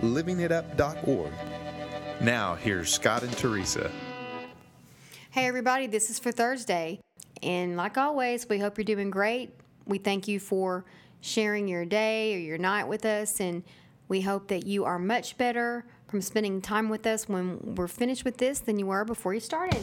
livingitup.org. Now, here's Scott and Teresa. Hey, everybody, this is for Thursday. And like always, we hope you're doing great. We thank you for sharing your day or your night with us. And we hope that you are much better from spending time with us when we're finished with this than you were before you started.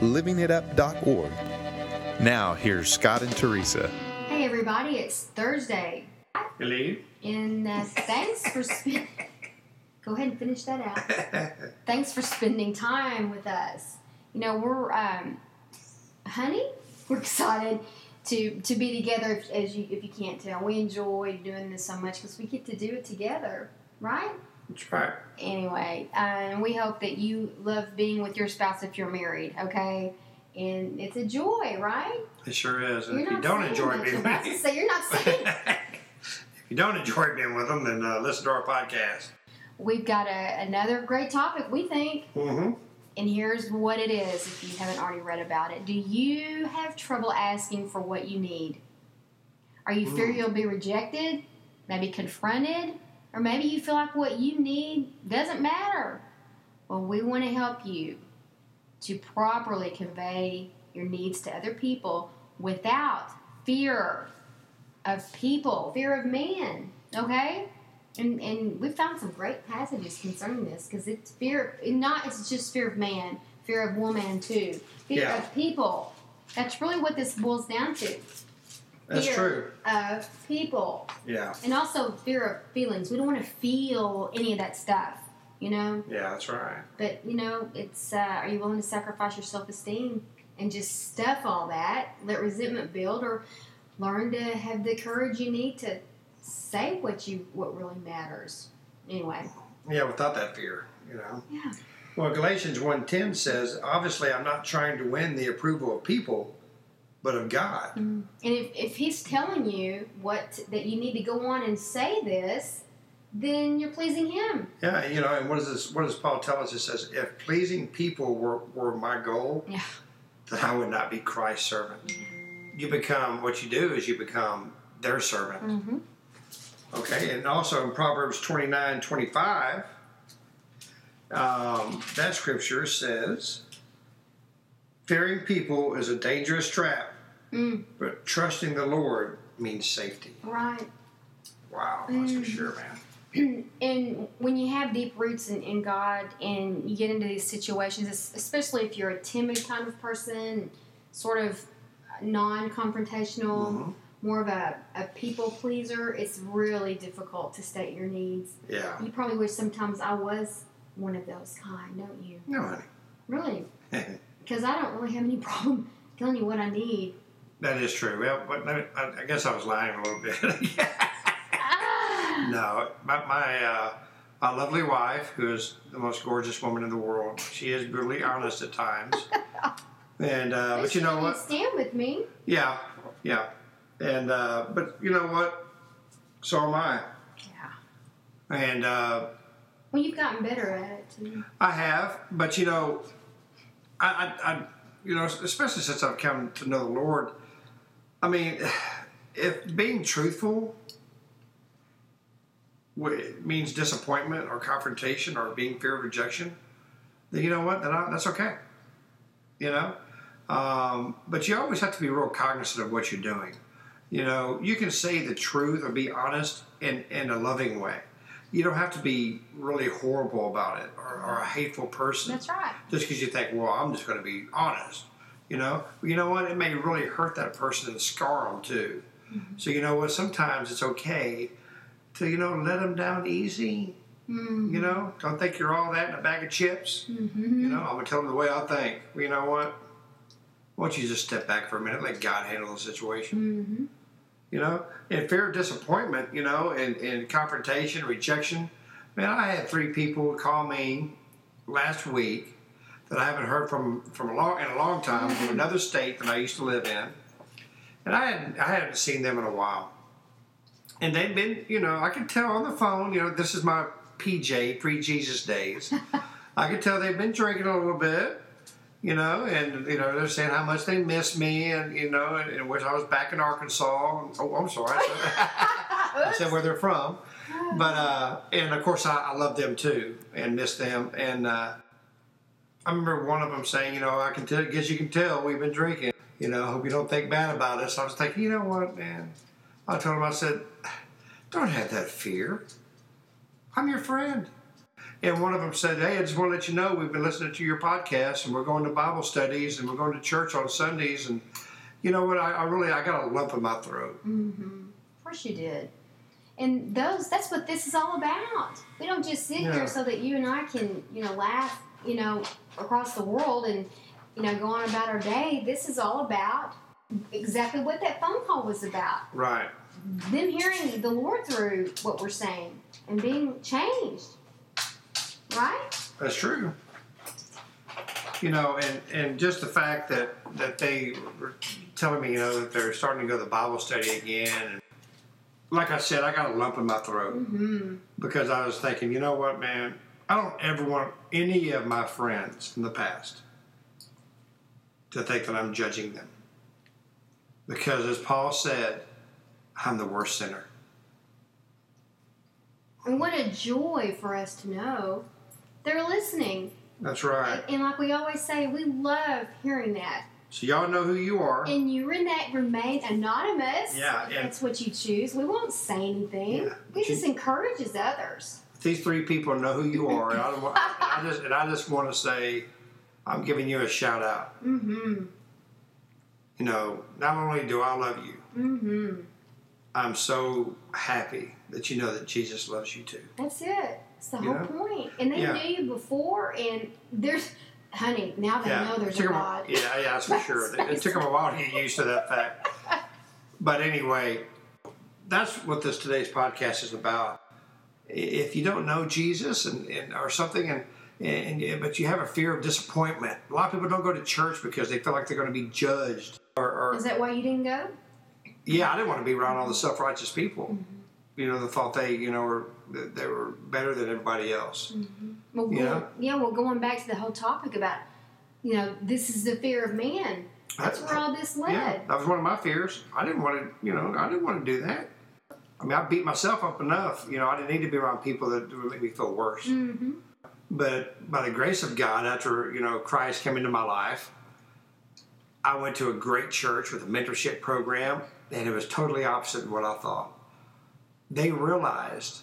livingitup.org. Now, here's Scott and Teresa. Hey, everybody, it's Thursday. Hello. And uh, thanks for spending. Go ahead and finish that out. thanks for spending time with us. You know, we're, um, honey, we're excited to to be together. If, as you if you can't tell, we enjoy doing this so much because we get to do it together, right? That's right. Anyway, and we hope that you love being with your spouse if you're married. Okay. And it's a joy, right? It sure is. And You're if you don't enjoy being with say you're not saying if you don't enjoy being with them, then uh, listen to our podcast. We've got a, another great topic, we think. Mm-hmm. And here's what it is if you haven't already read about it. Do you have trouble asking for what you need? Are you fear Mm. you'll be rejected? Maybe confronted? Or maybe you feel like what you need doesn't matter? Well, we want to help you to properly convey your needs to other people without fear of people, fear of man. Okay? And, and we found some great passages concerning this because it's fear not it's just fear of man fear of woman too fear Yeah. of people that's really what this boils down to That's fear true. of people Yeah. and also fear of feelings we don't want to feel any of that stuff you know Yeah, that's right. but you know it's uh, are you willing to sacrifice your self-esteem and just stuff all that let resentment build or learn to have the courage you need to say what you what really matters anyway Yeah, without that fear, you know. yeah Well, Galatians 1.10 says, obviously I'm not trying to win the approval of people, but of God. and if, if he's telling you what that you need to go on and say this then you're pleasing him Yeah, you know, and what does this what does Paul tell us? It says, if pleasing people were, were my goal, Yeah. then I would not be Christ's servant. You become what you do is you become their servant. mm-hmm. Okay, and also in Proverbs 29 25, um, that scripture says, Fearing people is a dangerous trap, mm, but trusting the Lord means safety. right Wow, that's for Mm. sure, man. and when you have deep roots in, in God and you get into these situations, especially if you're a timid kind of person, sort of non confrontational, Mhm. more of a, a people pleaser, it's really difficult to state your needs. Yeah. You probably wish sometimes I was one of those kind, don't you? No, honey. Really? Because I don't really have any problem telling you what I need. That is true. Well, but I, I guess I was lying a little bit. No, my, my, uh, my lovely wife, who is the most gorgeous woman in the world, she is brutally honest at times. And uh, but you know what? Stand with me. Yeah, yeah. And uh, but you know what? So am I. Yeah. And uh, Well, you've gotten better at it too. I have, but you know, I, I, I, you know, especially since I've come to know the Lord. I mean, if being truthful means disappointment or confrontation or being fear of rejection, then you know what? Then I, that's okay. You know, um, but you always have to be real cognizant of what you're doing. You know, you can say the truth or be honest in in a loving way. you don't have to be really horrible about it or, or a hateful person That's right. just because you think, well, I'm just going to be honest. You know, you know what? It may really hurt that person and scar them too. So you know what? Sometimes it's okay to you know let them down easy. Mm-hmm. You know, don't think you're all that in a bag of chips. Mm-hmm. You know, I'm gonna tell them the way I think. You know what? Why don't you just step back for a minute, let God handle the situation? Mm-hmm. You know, and fear of disappointment. You know, and, and confrontation, rejection. Man, I had three people call me last week that I haven't heard from from a long in a long time from another state that I used to live in, and I hadn't I hadn't seen them in a while, and they've been you know I could tell on the phone you know this is my PJ pre Jesus days, I could tell they've been drinking a little bit, you know, and you know they're saying how much they miss me, and you know, and, and wish I was back in Arkansas. Oh, I'm sorry, I said where they're from, but uh, and of course I, I love them too and miss them, and uh, I remember one of them saying, you know, I can tell, guess you can tell we've been drinking. You know, hope you don't think bad about us. I was thinking, you know what, man? I told him, I said, don't have that fear. I'm your friend. And one of them said, Hey, I just want to let you know we've been listening to your podcast and we're going to Bible studies and we're going to church on Sundays. And you know what? I, I really, I got a lump in my throat. Mm-hmm. Of course you did. And those that's what this is all about. We don't just sit Yeah. here so that you and I can, you know, laugh, you know, across the world and, you know, go on about our day. This is all about exactly what that phone call was about. Right. Them hearing the Lord through what we're saying and being changed. Right? That's true. You know, and, and just the fact that, that they were telling me, you know, that they're starting to go to the Bible study again. And like I said, I got a lump in my throat Mm-hmm. because I was thinking, you know what, man? I don't ever want any of my friends from the past to think that I'm judging them. Because as Paul said, I'm the worst sinner. And what a joy for us to know they're listening. That's right. And like we always say, we love hearing that. So y'all know who you are. And you rena- remain anonymous. Yeah, if that's what you choose. We won't say anything. Yeah, we just encourages others. These three people know who you are, and I, don't want, and I just and I just want to say, I'm giving you a shout out. Mm-hmm. You know, not only do I love you, Mm-hmm. I'm so happy that you know that Jesus loves you too. That's it. That's the You whole point. And they Yeah. knew you before, and there's, honey, now they know there's a took a 'em- God. Yeah, yeah, that's for sure. It, it took them a while to get used to that fact. But anyway, that's what this today's podcast is about. If you don't know Jesus and, and or something, and, and but you have a fear of disappointment, a lot of people don't go to church because they feel like they're going to be judged. Or, or Is that why you didn't go? yeah, I didn't want to be around all the self righteous people. Mm-hmm. You know, that thought they you know were they were better than everybody else. Mm-hmm. Well, Yeah. going, yeah. Well, going back to the whole topic about, you know, this is the fear of man. That's where all this led. Yeah, that was one of my fears. I didn't want to, you know, I didn't want to do that. I mean, I beat myself up enough. You know, I didn't need to be around people that would make me feel worse. Mm-hmm. But by the grace of God, after you know Christ came into my life, I went to a great church with a mentorship program, and it was totally opposite of what I thought. They realized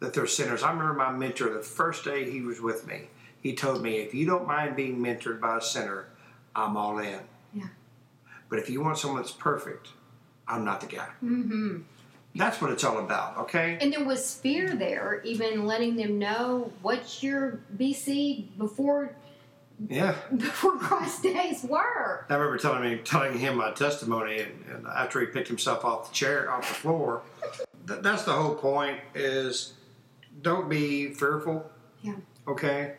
that they're sinners. I remember my mentor the first day he was with me. He told me, "If you don't mind being mentored by a sinner, I'm all in." Yeah. But if you want someone that's perfect, I'm not the guy. Mm-hmm. That's what it's all about, okay? And there was fear there, even letting them know what your BC before Yeah. before Christ's days were. I remember telling me, telling him my testimony, and, and after he picked himself off the chair, off the floor. Th- that's the whole point: is don't be fearful, Yeah. okay?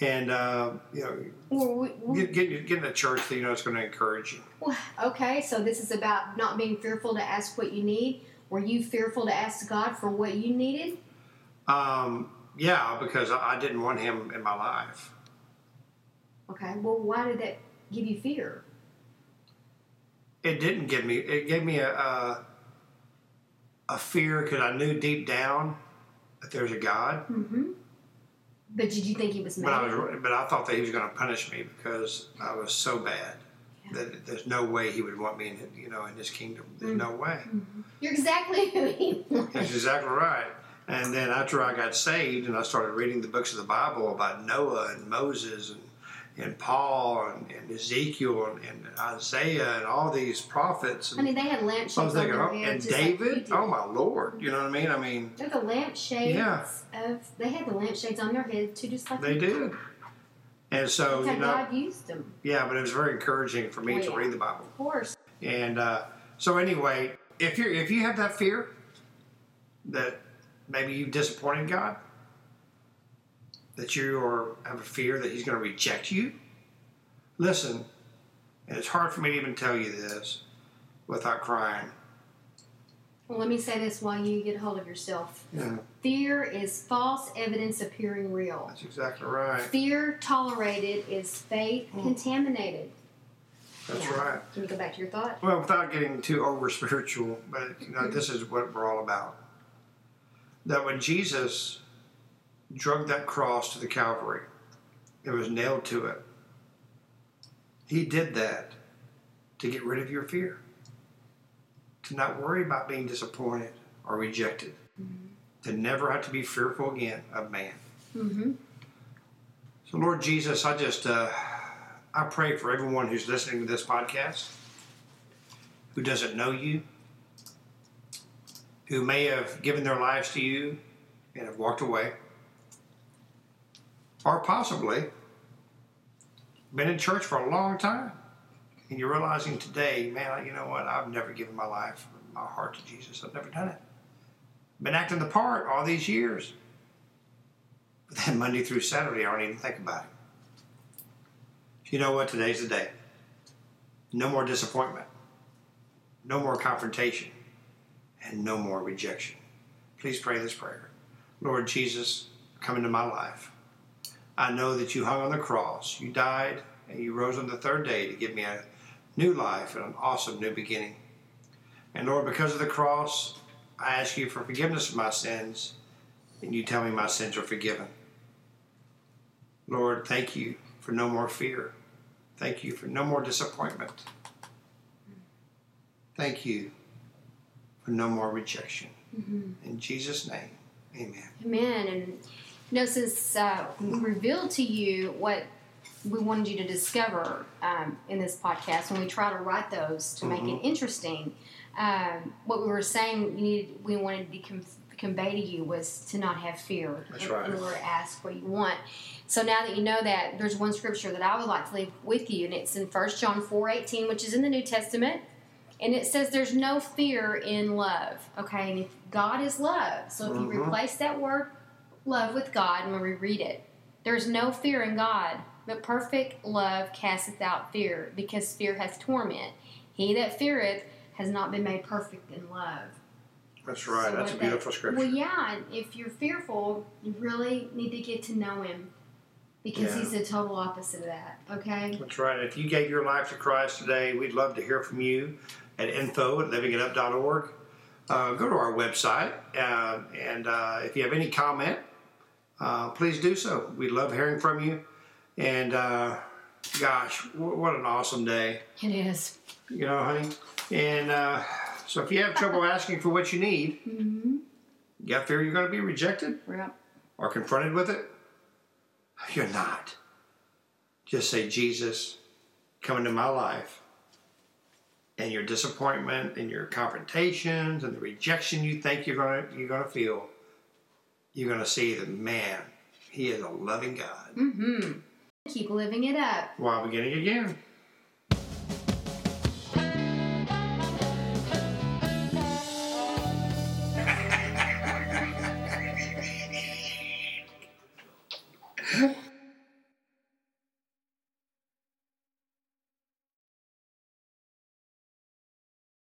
And uh, you know, Well, we, we, get, get get in a church that you know is going to encourage you. well, okay, so this is about not being fearful to ask what you need. Were you fearful to ask God for what you needed? Um, yeah, because I, I didn't want him in my life. Okay. Well, why did that give you fear? It didn't give me. It gave me a a, a fear because I knew deep down that there's a God. Mm-hmm. But did you think he was But I mad? was, but I thought that he was going to punish me because I was so bad that there's no way he would want me in, his- you know, in his kingdom. There's no mm-hmm. way. Mm-hmm. You're exactly who he was. That's exactly right. And then after I got saved and I started reading the books of the Bible about Noah and Moses and, and Paul and, and Ezekiel and, and Isaiah and all these prophets. And mean, they had lampshades I was on thinking, their oh, and just like David? oh my Lord. You know what I mean? I mean, They're the lampshades Yeah. of. They had the lampshades on their head too, just like they you did. And so, you know, God used them. yeah, but it was very encouraging for me Oh, to read the Bible. Of course. And uh, so anyway, if you if you have that fear that maybe you've disappointed God, that you are have a fear that He's going to reject you, listen. And it's hard for me to even tell you this without crying. Well, let me say this while you get hold of yourself. Yeah, Fear is false evidence appearing real. that's exactly right. Fear tolerated is faith hmm. contaminated. That's Yeah. right. Can you go back to your thought? Well, without getting too over spiritual, but you know, this is what we're all about. That when Jesus drug that cross to the Calvary, it was nailed to it. He did that to get rid of your fear, to not worry about being disappointed or rejected, mm-hmm. To never have to be fearful again of man. Mm-hmm. So, Lord Jesus, I just uh, I pray for everyone who's listening to this podcast, who doesn't know you, who may have given their lives to you and have walked away, or possibly been in church for a long time, and you're realizing today, man, you know what? I've never given my life, my heart to Jesus. I've never done it. Been acting the part all these years. But then Monday through Saturday, I don't even think about it. You know what? Today's the day. No more disappointment. No more confrontation. And no more rejection. Please pray this prayer. Lord Jesus, come into my life. I know that you hung on the cross. You died and you rose on the third day to give me a new life and an awesome new beginning. And Lord, because of the cross, I ask you for forgiveness of my sins, and you tell me my sins are forgiven. Lord, thank you for no more fear. Thank you for no more disappointment. Thank you for no more rejection. In Jesus' name, amen. Amen. And you know, since uh, revealed to you what we wanted you to discover um, in this podcast, when we try to write those to make it interesting, um, what we were saying you needed, we wanted to com- convey to you was to not have fear That's in, right. in order to ask what you want. So now that you know that, there's one scripture that I would like to leave with you, and it's in 1 John four eighteen, which is in the New Testament. And it says there's no fear in love. Okay, and if God is love, so if you Mhm. replace that word love with God when we read it, there's no fear in God, but perfect love casteth out fear, because fear hath torment. He that feareth has not been made perfect in love. That's right. So That's a beautiful that- scripture. Well, yeah, and if you're fearful, you really need to get to know Him, because Yeah. He's the total opposite of that. Okay. That's right. If you gave your life to Christ today, we'd love to hear from you at info at livingitup.org. Uh, go to our website, uh, and uh, if you have any comment, uh, please do so. We'd love hearing from you. And uh, gosh, wh- what an awesome day, It is. you know, honey. And uh, so, if you have trouble asking for what you need, Mm-hmm. you got fear you're going to be rejected or confronted with it, you're not. Just say, Jesus, come into my life. And your disappointment and your confrontations and the rejection you think you're gonna you're gonna feel, you're gonna see that man, he is a loving God. Mm-hmm. Keep living it up. While beginning again.